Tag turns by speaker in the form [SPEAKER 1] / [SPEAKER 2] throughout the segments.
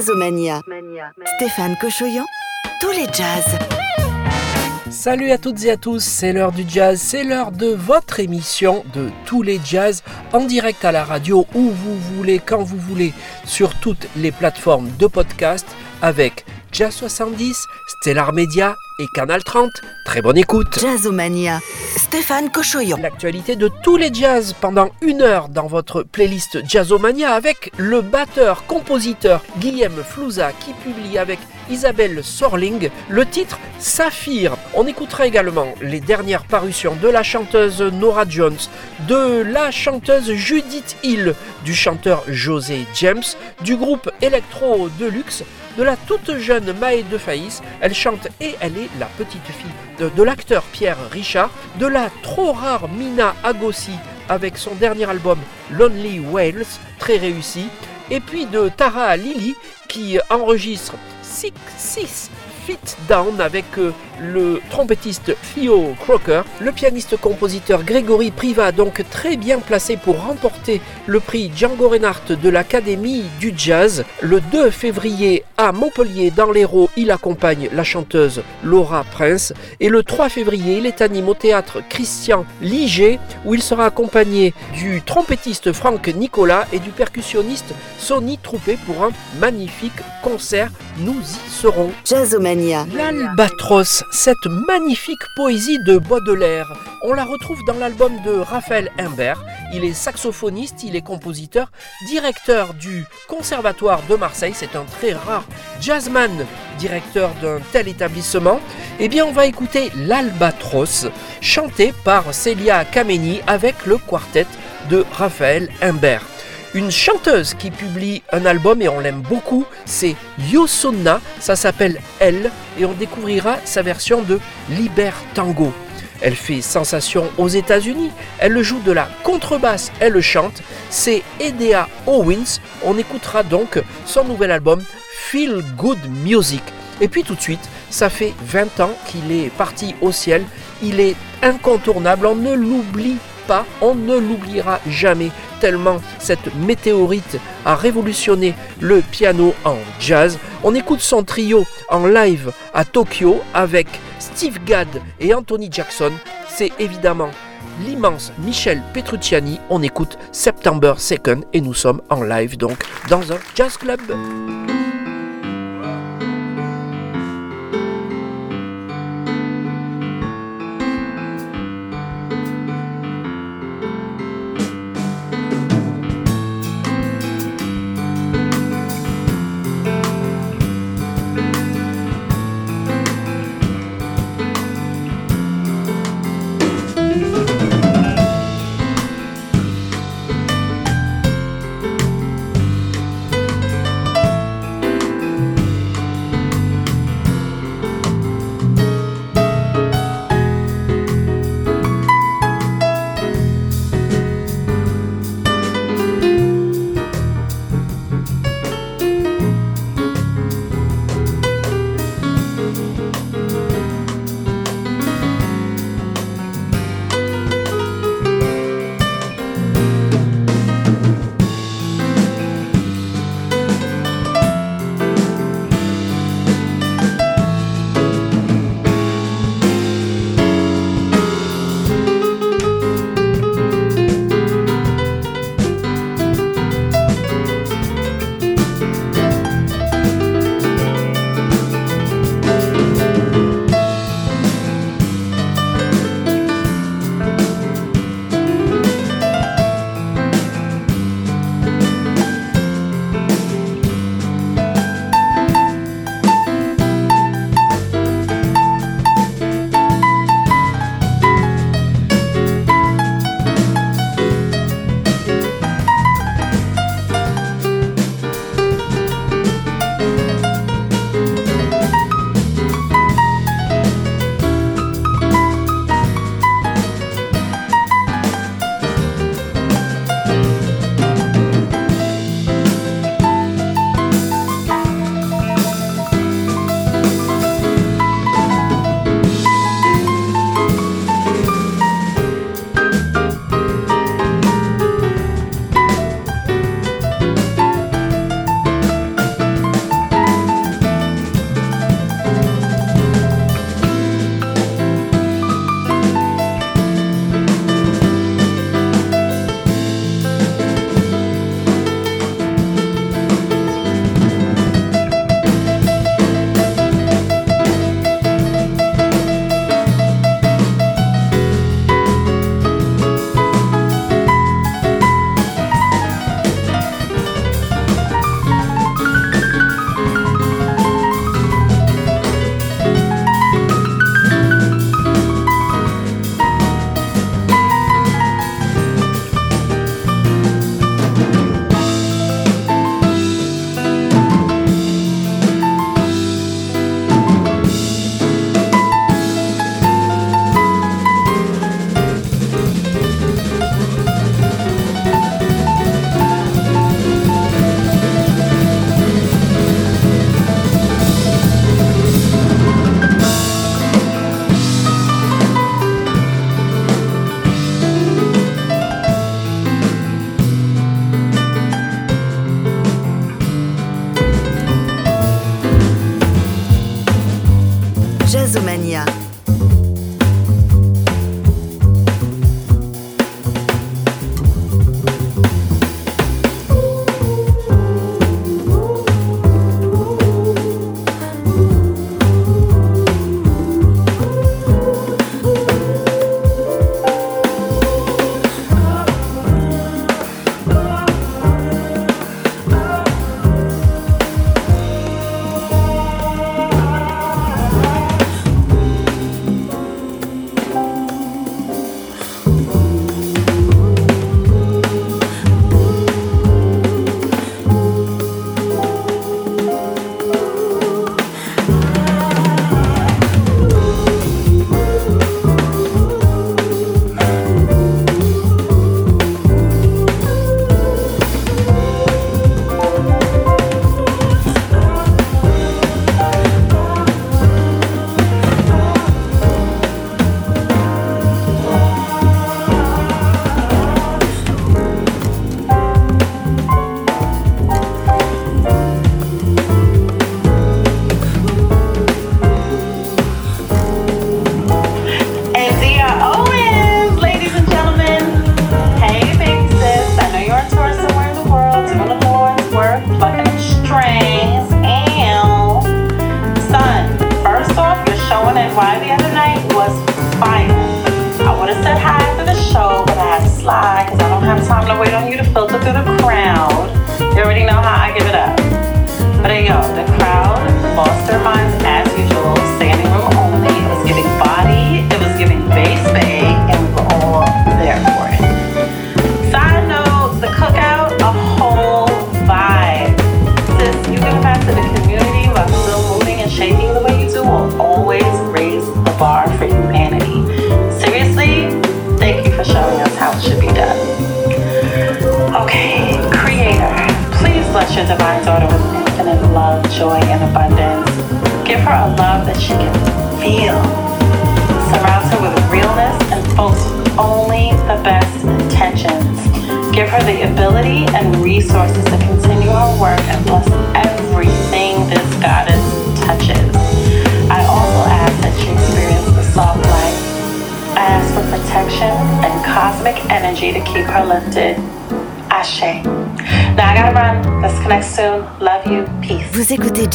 [SPEAKER 1] Jazzomania. Stéphane Cochoyan, tous les jazz.
[SPEAKER 2] Salut à toutes et à tous, c'est l'heure du jazz, c'est l'heure de votre émission de tous les jazz en direct à la radio où vous voulez, quand vous voulez, sur toutes les plateformes de podcast avec Jazz 70, Stellar Media et Canal 30. Très bonne écoute.
[SPEAKER 1] Jazzomania. Stéphane Cochoyon.
[SPEAKER 2] L'actualité de tous les jazz pendant une heure dans votre playlist Jazzomania avec le batteur compositeur Guillaume Flouza qui publie avec Isabelle Sorling le titre Saphir. On écoutera également les dernières parutions de la chanteuse Nora Jones, de la chanteuse Judith Hill, du chanteur José James, du groupe Electro Deluxe de la toute jeune Maë de Faïs. Elle chante et elle est la petite fille de, l'acteur Pierre Richard, de la trop rare Mina Agossi avec son dernier album Lonely Whales, très réussi, et puis de Tara Lily qui enregistre Six Six Fit Down avec euh, le trompettiste Theo Crocker, le pianiste-compositeur Grégory Priva, donc très bien placé pour remporter le prix Django Reinhardt de l'Académie du Jazz. Le 2 février à Montpellier, dans l'Hérault, il accompagne la chanteuse Laura Prince. Et le 3 février, il est anime au théâtre Christian Liger, où il sera accompagné du trompettiste Franck Nicolas et du percussionniste Sonny Troupé pour un magnifique concert. Nous y serons. L'Albatros cette magnifique poésie de Baudelaire. On la retrouve dans l'album de Raphaël Imbert. Il est saxophoniste, il est compositeur, directeur du Conservatoire de Marseille. C'est un très rare jazzman, directeur d'un tel établissement. Eh bien, on va écouter l'Albatros, chanté par Célia Kameni avec le quartet de Raphaël Imbert une chanteuse qui publie un album et on l'aime beaucoup, c'est Yosonna, ça s'appelle Elle et on découvrira sa version de Liber Tango. Elle fait sensation aux États-Unis, elle joue de la contrebasse, elle le chante, c'est Edea Owens, on écoutera donc son nouvel album Feel Good Music. Et puis tout de suite, ça fait 20 ans qu'il est parti au ciel, il est incontournable, on ne l'oublie on ne l'oubliera jamais tellement cette météorite a révolutionné le piano en jazz. On écoute son trio en live à Tokyo avec Steve Gadd et Anthony Jackson. C'est évidemment l'immense Michel Petrucciani. On écoute September 2nd et nous sommes en live donc dans un jazz club.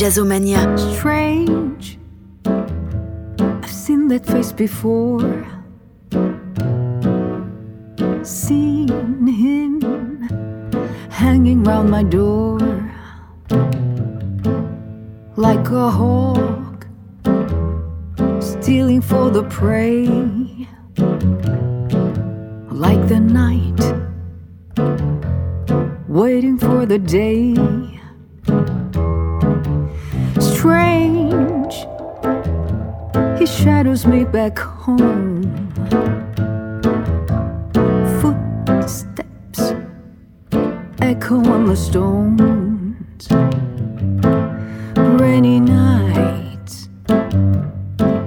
[SPEAKER 1] Jazzomania.
[SPEAKER 3] Strange. I've seen that face before. Seen him hanging round my door like a hawk stealing for the prey like the night waiting for the day Shadows me back home. Footsteps echo on the stones. Rainy nights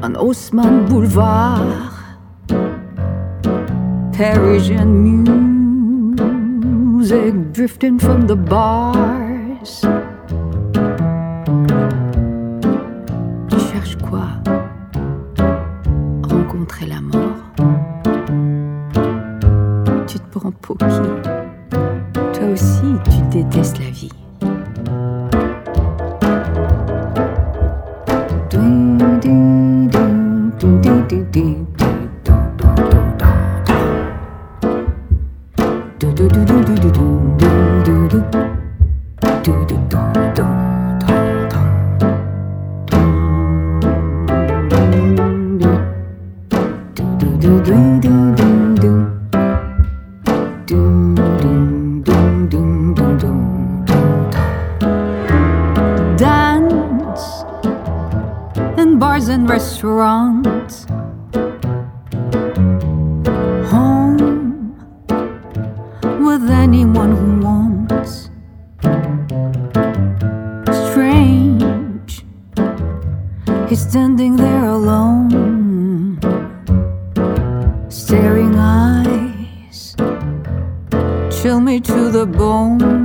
[SPEAKER 3] on Osman Boulevard. Parisian music drifting from the bars. après la mort. Tu te prends pour qui? He's
[SPEAKER 4] standing there alone, staring eyes chill me to the bone.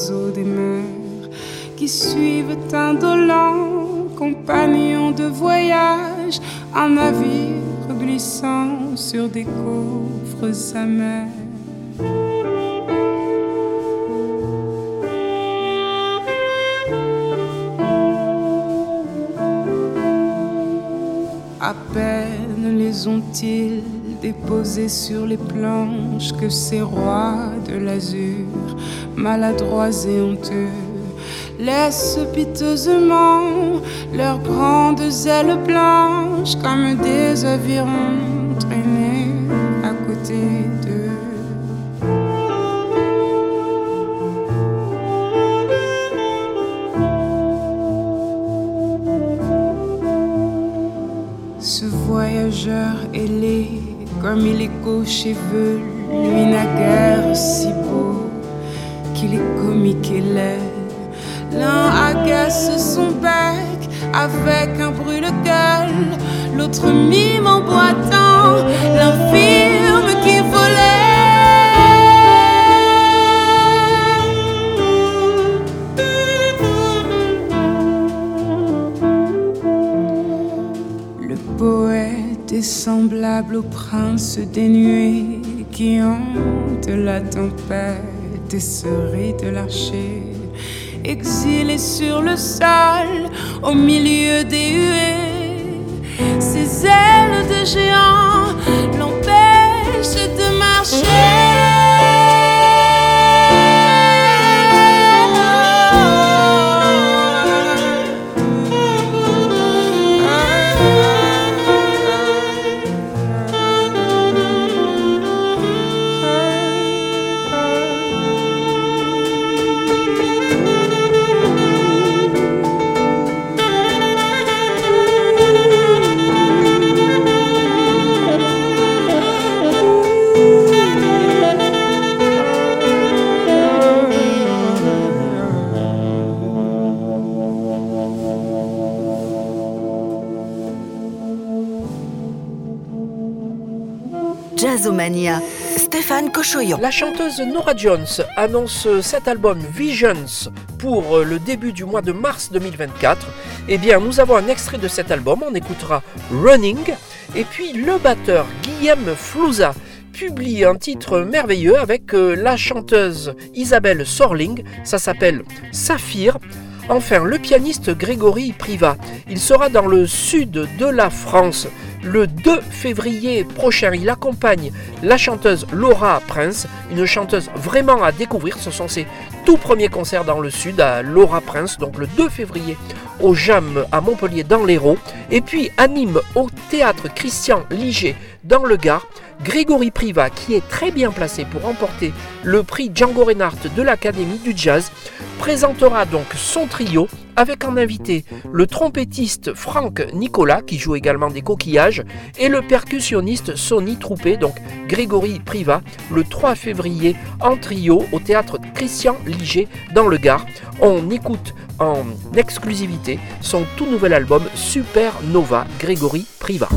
[SPEAKER 4] Oiseaux des mers, qui suivent indolents, compagnons de voyage, un navire glissant sur des coffres amers. À peine les ont-ils déposés sur les planches que ces rois de l'azur, maladroits et honteux, laissent piteusement leurs grandes ailes blanches comme des avirons traîner à côté d'eux. Ce voyageur ailé, comme il est gauche-cheveux, lui n'a guère si beau qu'il est comique et laid. L'un agace son bec avec un brûle-gueule, l'autre mime en boitant l'infirme qui volait. Le poète est semblable au prince des nuées qui hante la tempête rit de l'archer exilé sur le sol, au milieu des huées. Ses ailes de géant
[SPEAKER 2] La chanteuse Nora Jones annonce cet album Visions pour le début du mois de mars 2024. Eh bien, nous avons un extrait de cet album, on écoutera Running, et puis le batteur Guillaume Flouza publie un titre merveilleux avec la chanteuse Isabelle Sorling, ça s'appelle Saphir. Enfin, le pianiste Grégory Privat, il sera dans le sud de la France le 2 février prochain. Il accompagne la chanteuse Laura Prince, une chanteuse vraiment à découvrir. Ce sont ses tout premiers concerts dans le sud à Laura Prince, donc le 2 février au JAM à Montpellier dans l'Hérault. Et puis anime au théâtre Christian Liger dans le Gard. Grégory Privat, qui est très bien placé pour remporter le prix Django Reinhardt de l'Académie du Jazz, présentera donc son trio avec en invité le trompettiste Franck Nicolas, qui joue également des coquillages, et le percussionniste Sonny Troupé, donc Grégory Privat, le 3 février en trio au théâtre Christian Liger dans le Gard. On écoute en exclusivité son tout nouvel album Super Nova Grégory Privat.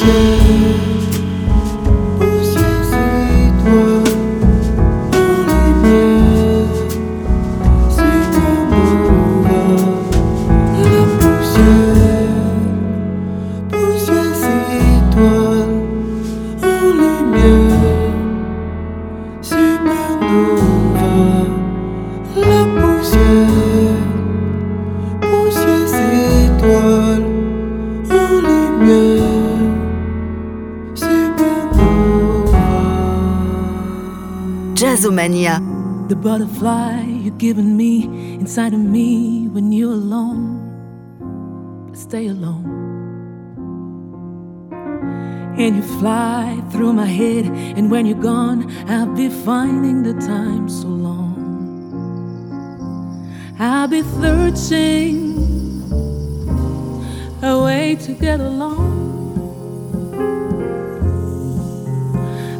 [SPEAKER 5] see. Butterfly you're giving me inside of me when you're alone. Stay alone. And you fly through my head, and when you're gone, I'll be finding the time so long. I'll be searching a way to get along.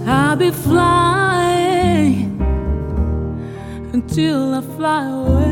[SPEAKER 5] I'll be flying until I fly away.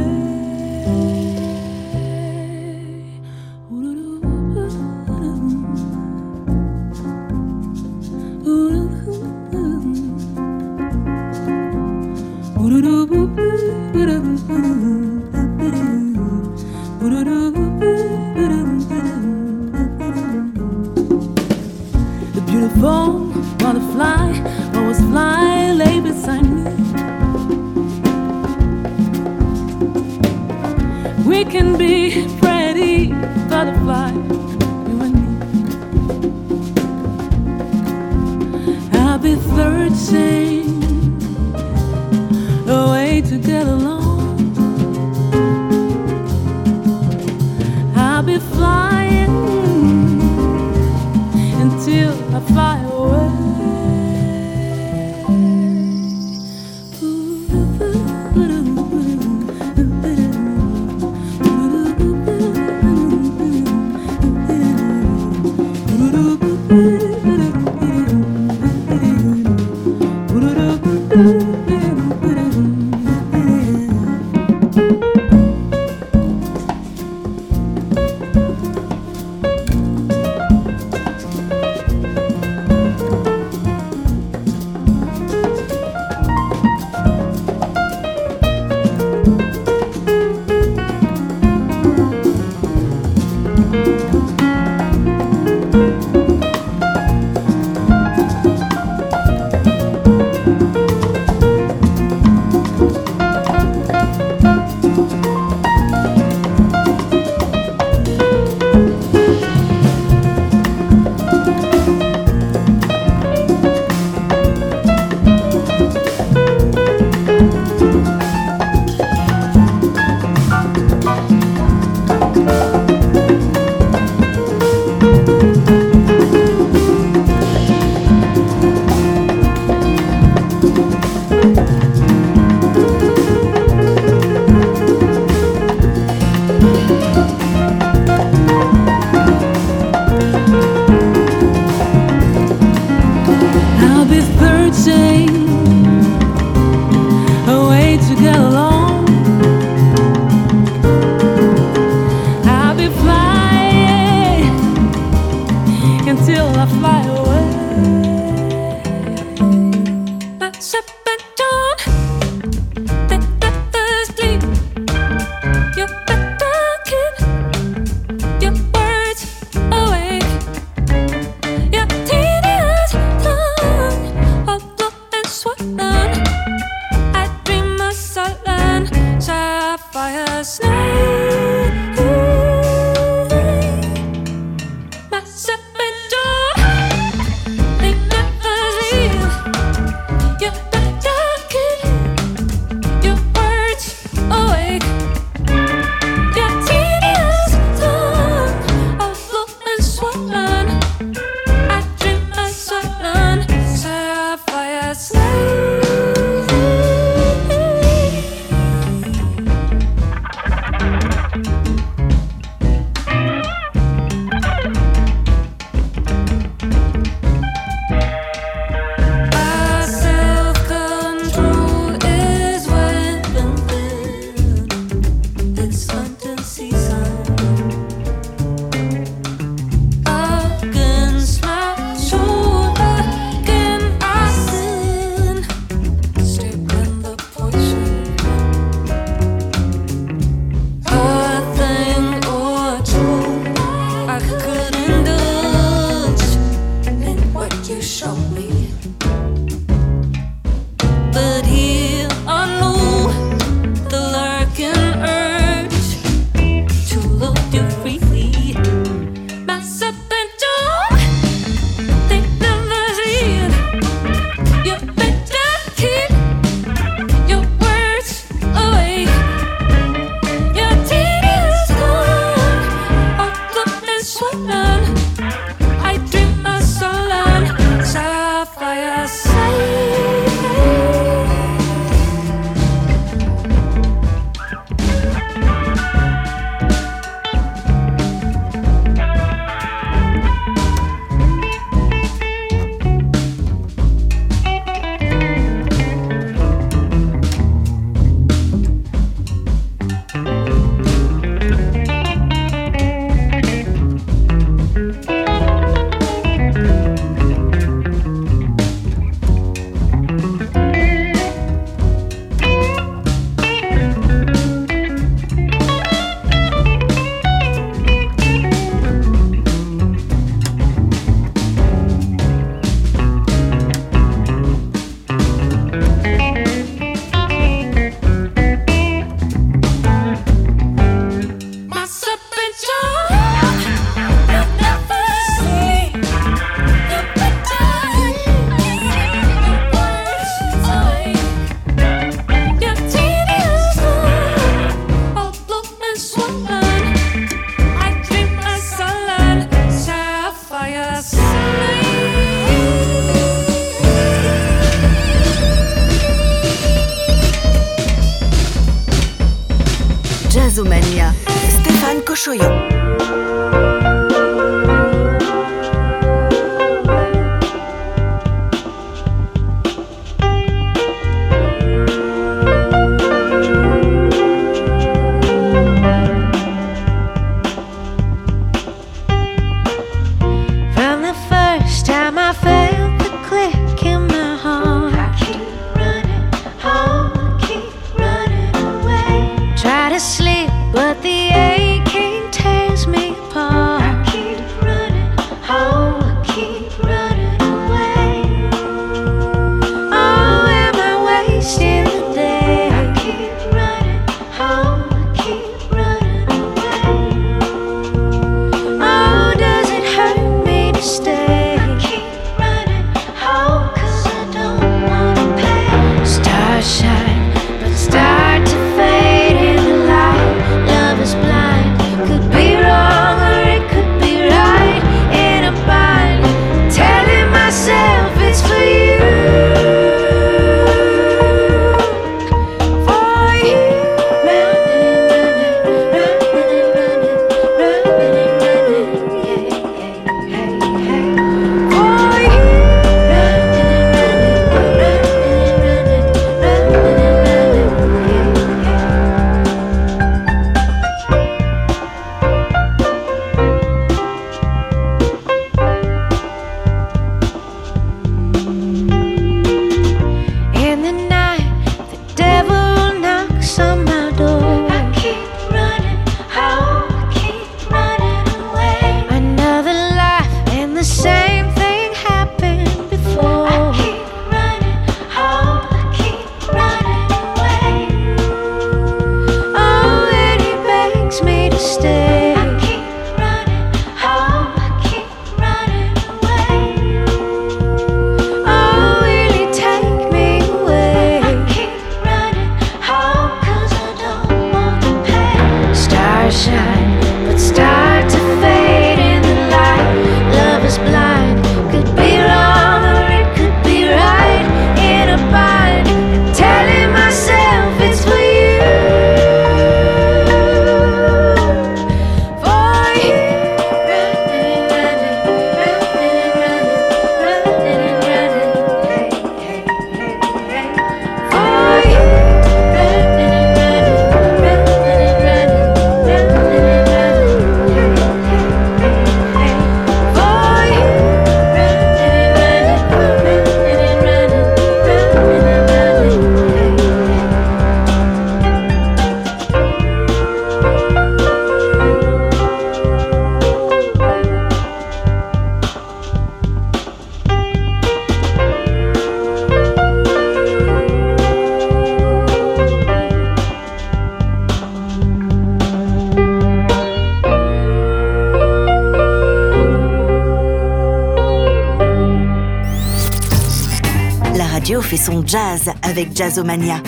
[SPEAKER 1] Jazz avec Jazzomania.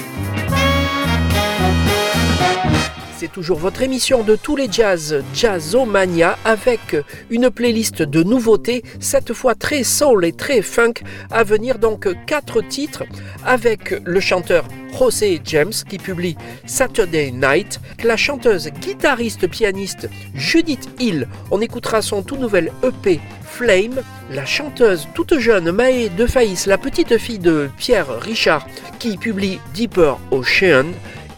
[SPEAKER 2] C'est toujours votre émission de tous les jazz, Jazzomania, avec une playlist de nouveautés, cette fois très soul et très funk, à venir donc quatre titres, avec le chanteur José James qui publie Saturday Night, la chanteuse, guitariste, pianiste Judith Hill, on écoutera son tout nouvel EP Flame, la chanteuse toute jeune Maë de Faïs, la petite fille de Pierre Richard, qui publie Deeper Ocean,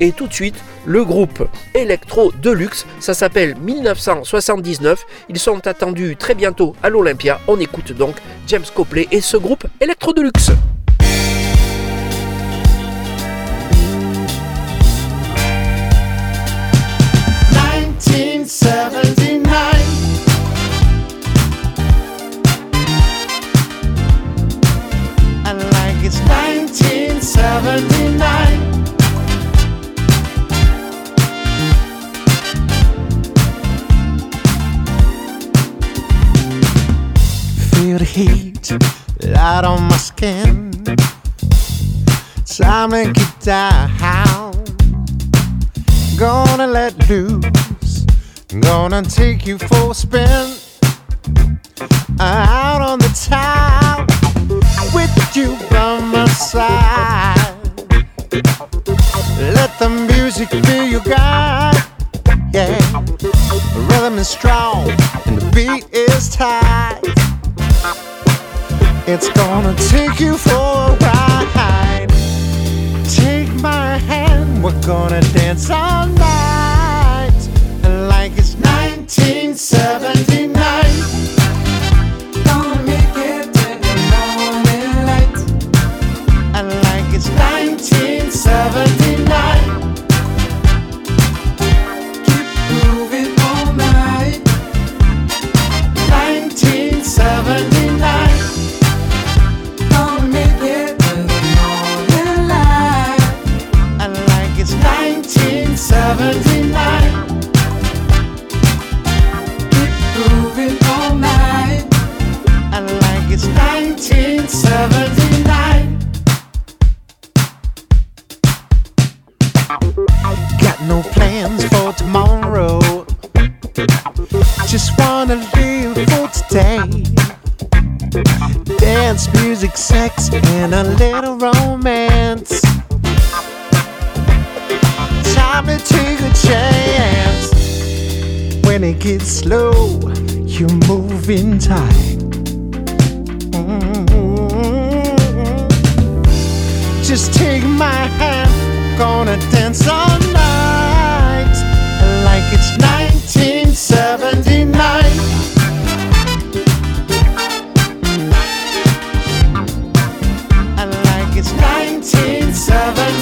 [SPEAKER 2] et tout de suite le groupe Electro Deluxe. Ça s'appelle 1979. Ils sont attendus très bientôt à l'Olympia. On écoute donc James Copley et ce groupe Electro Deluxe.
[SPEAKER 6] It's 1979 feel the heat out on my skin. Time to get down. Gonna let loose. Gonna take you for a spin. Out on the town you by my side. Let the music be your guide. Yeah, the rhythm is strong and the beat is tight. It's gonna take you for a ride. Take my hand, we're gonna dance all night. Like it's 1979. 1979. Got no plans for tomorrow. Just wanna live for today. Dance, music, sex, and a little romance. Time to take a chance. When it gets slow, you move in time. Mm-hmm. Just take my hand, gonna dance all night like it's 1979. Like it's 1979.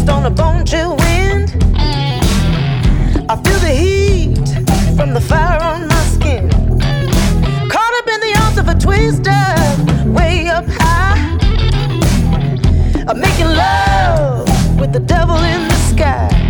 [SPEAKER 7] dust on a bone chill wind. I feel the heat from the fire on my skin. Caught up in the arms of a twister, way up high. I'm making love with the devil in the sky.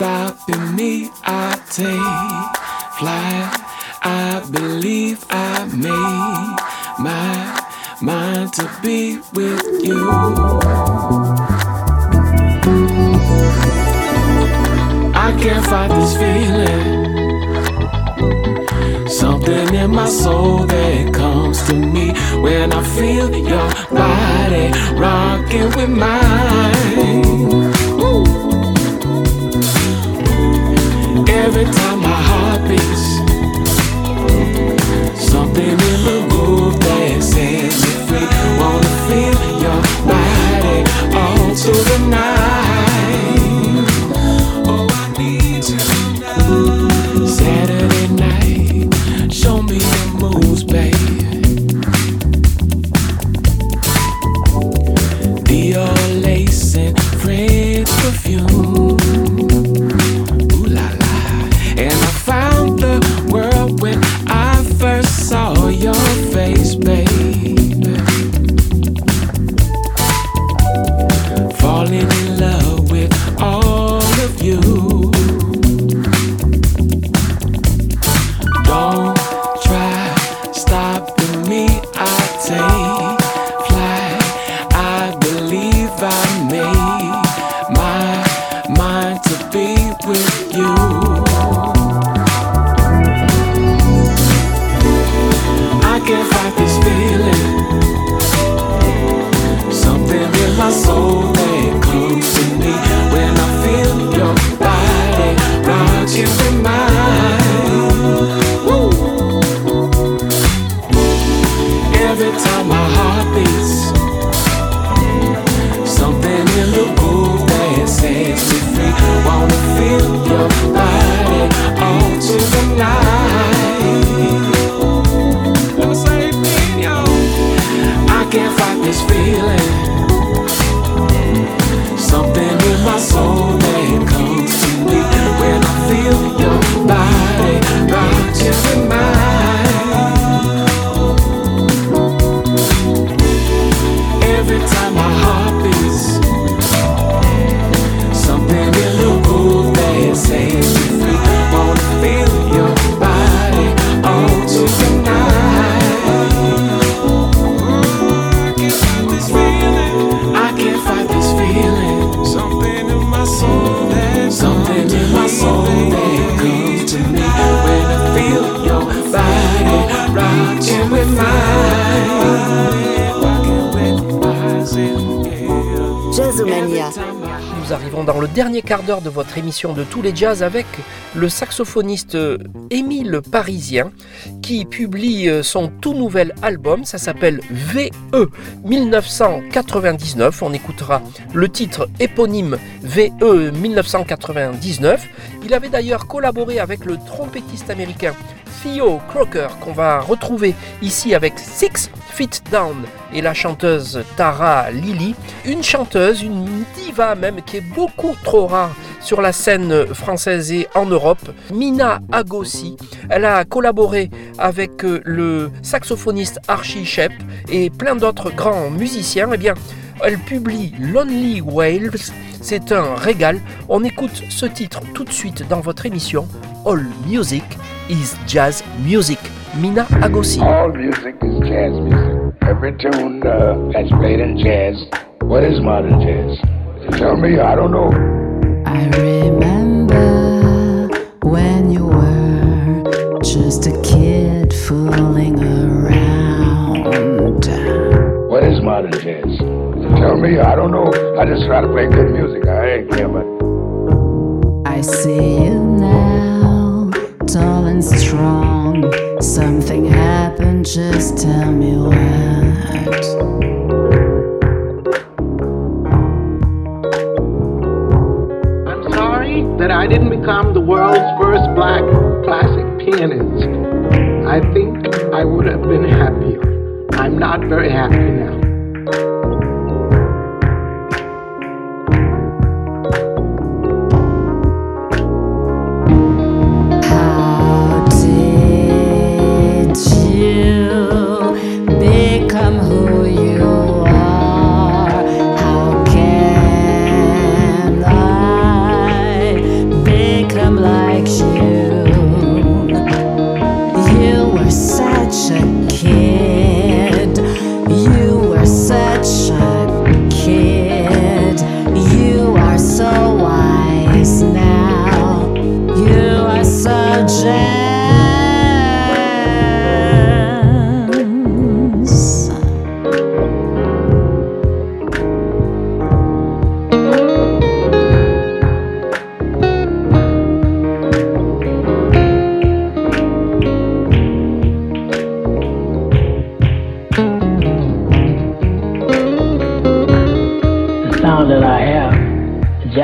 [SPEAKER 7] stopping me. I take flight. I believe I made my mind to be with you. I can't fight this feeling. Something in my soul that comes to me when I feel your body rocking with mine. Every time my heart beats, something in the move that sets me free. Wanna feel time
[SPEAKER 2] d'heure de votre émission de tous les jazz avec le saxophoniste Émile Parisien qui publie euh, son tout nouvel album. Ça s'appelle VE 1999. On écoutera le titre éponyme VE 1999. Il avait d'ailleurs collaboré avec le trompettiste américain Theo Crocker qu'on va retrouver ici avec Six Feet Down et la chanteuse Tara Lily, une chanteuse, une diva même qui est beaucoup trop rare sur la scène française et en Europe, Mina Agossi. Elle a collaboré avec euh, le saxophoniste Archie Shepp et plein d'autres grands musiciens. Eh bien, elle publie Lonely Whales. C'est un régal. On écoute ce titre tout de suite dans votre émission All Music is Jazz Music. Mina Agossi.
[SPEAKER 8] All music is jazz music. Every tune uh, that's played in jazz. What is modern jazz? You tell me, I don't know.
[SPEAKER 9] I remember when you were just a kid fooling around.
[SPEAKER 8] What is modern jazz? You tell me, I don't know. I just try to play good music. I ain't care about
[SPEAKER 9] I see you now, strong. Something happened, just tell me what.
[SPEAKER 8] I'm sorry
[SPEAKER 9] that I didn't become the world's first black classic pianist. I think I would have been happier. I'm not very happy now.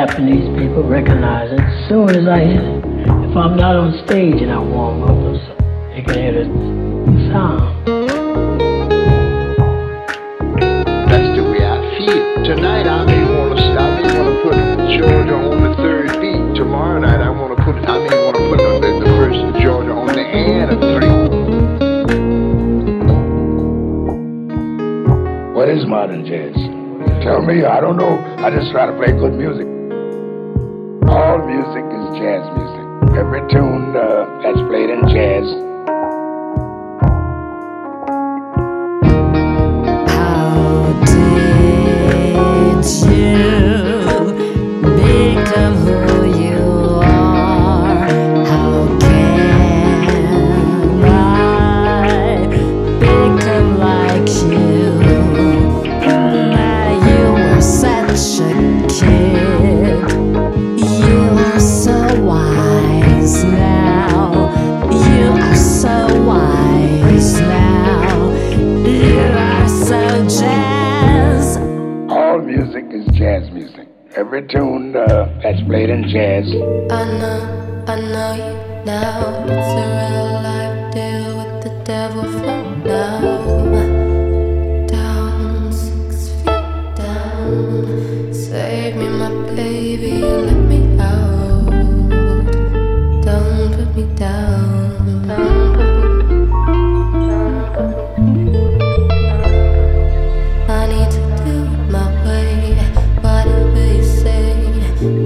[SPEAKER 10] Japanese people recognize it as soon as I hear it. If I'm not on stage and I warm up, or something, they can hear the sound.
[SPEAKER 8] That's the way I feel. Tonight I may want to, I may want to put Georgia on the third beat. Tomorrow night I want to put, I may want to put the, the, the first Georgia on the end of three.
[SPEAKER 11] What is modern jazz? Tell me, I don't know. I just try to play good music.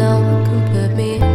[SPEAKER 12] No one can put me. in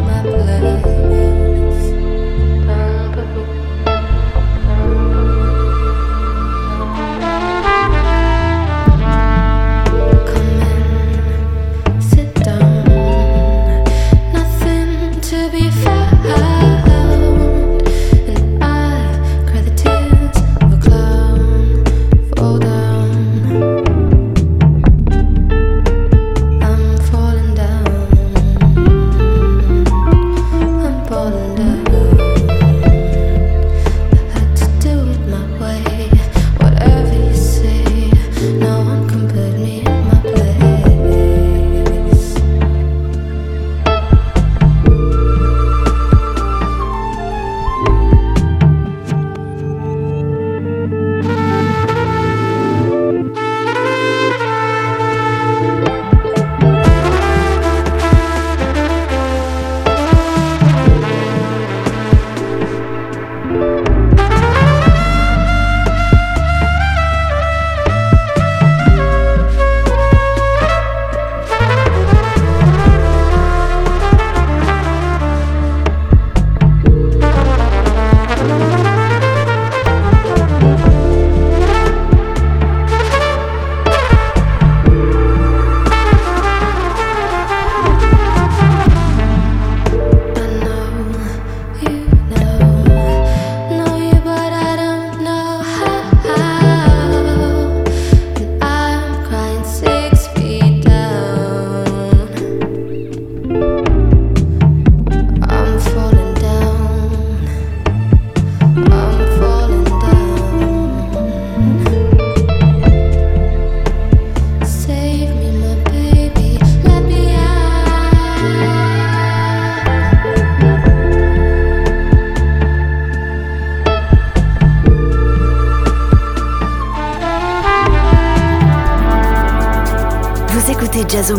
[SPEAKER 2] Also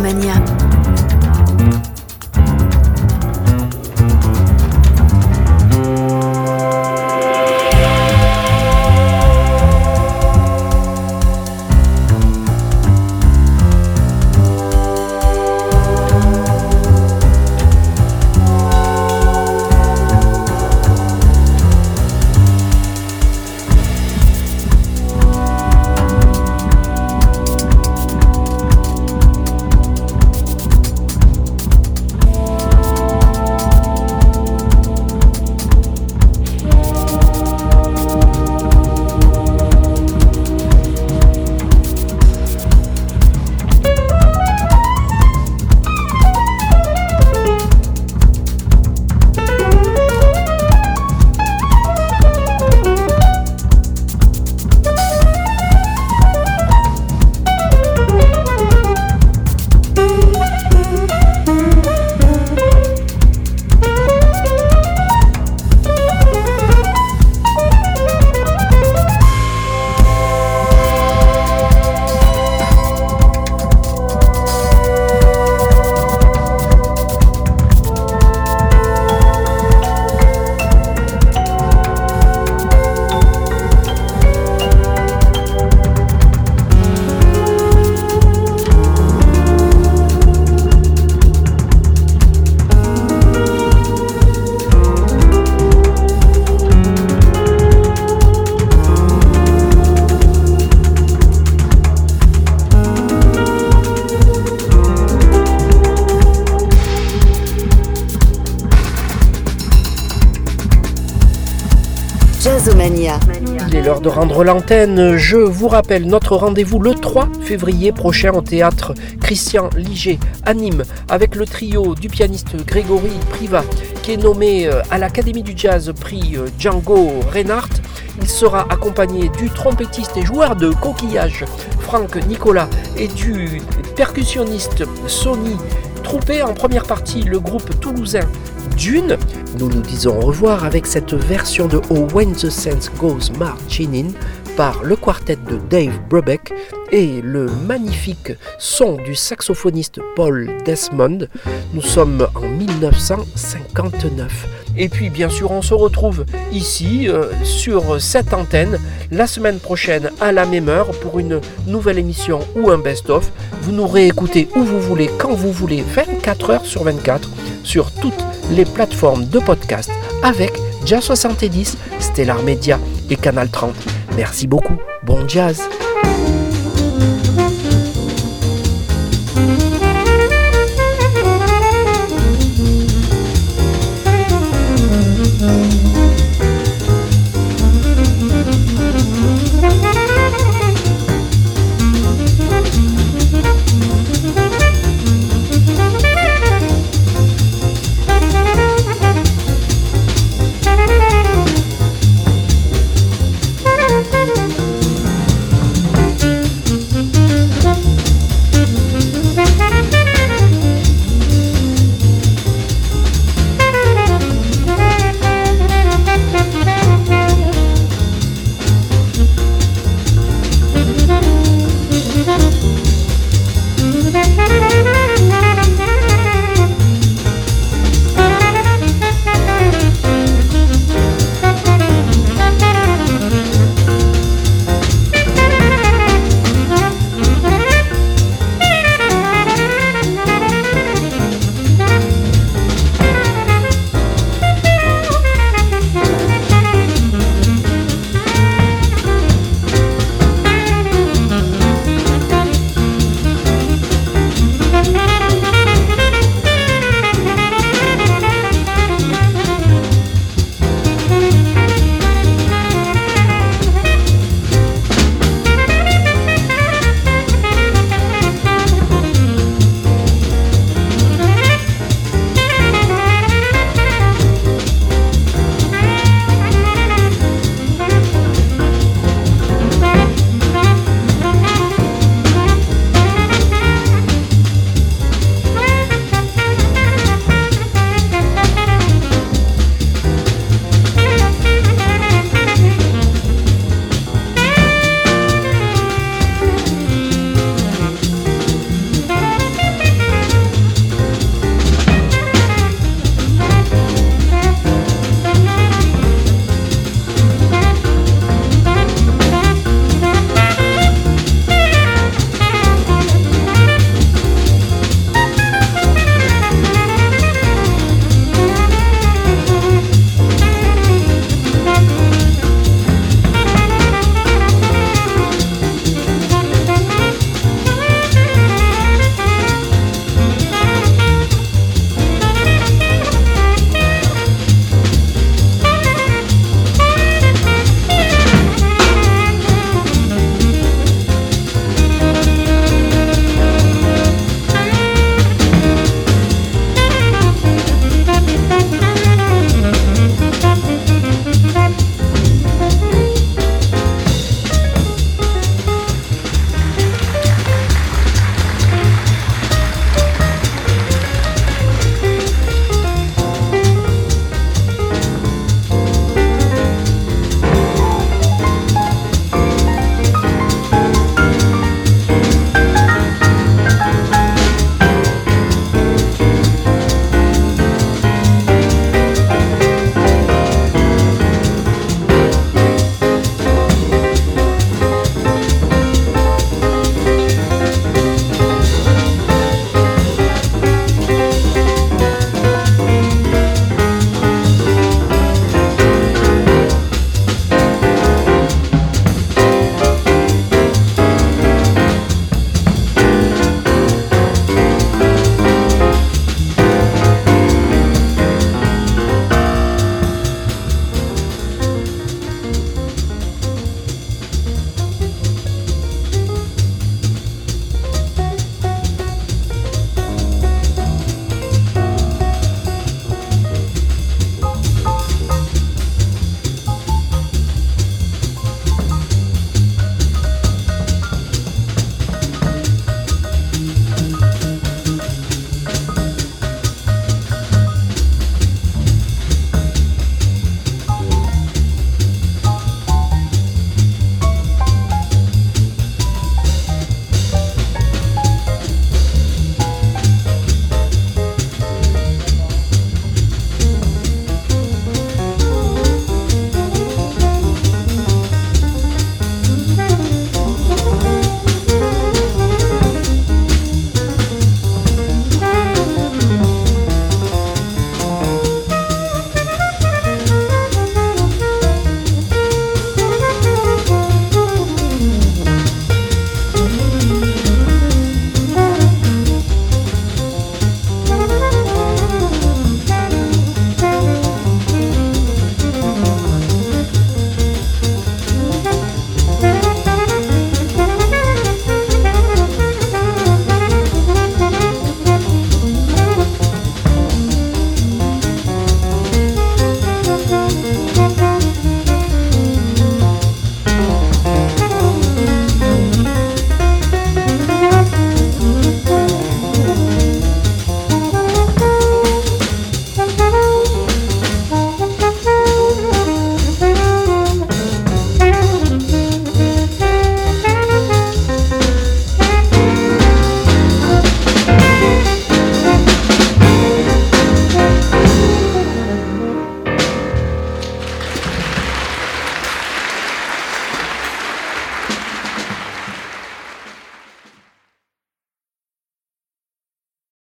[SPEAKER 2] de rendre l'antenne. Je vous rappelle notre rendez-vous le 3 février prochain au théâtre Christian Liger à Nîmes avec le trio du pianiste Grégory Priva qui est nommé euh, à l'Académie du Jazz prix euh, Django Reinhardt. Il sera accompagné du trompettiste et joueur de coquillage Franck Nicolas et du percussionniste Sony Troupé en première partie le groupe toulousain Dune. Nous nous disons au revoir avec cette version de Oh When the Sense Goes Marching In par le quartet de Dave Brubeck et le magnifique son du saxophoniste Paul Desmond. Nous sommes en 1959. Et puis bien sûr on se retrouve ici euh, sur cette antenne la semaine prochaine à la même heure pour une nouvelle émission ou un best-of. Vous nous réécoutez où vous voulez, quand vous voulez, 24 heures sur 24 sur toutes les plateformes de podcast avec Jazz 70, Stellar Media et Canal 30. Merci beaucoup, bon jazz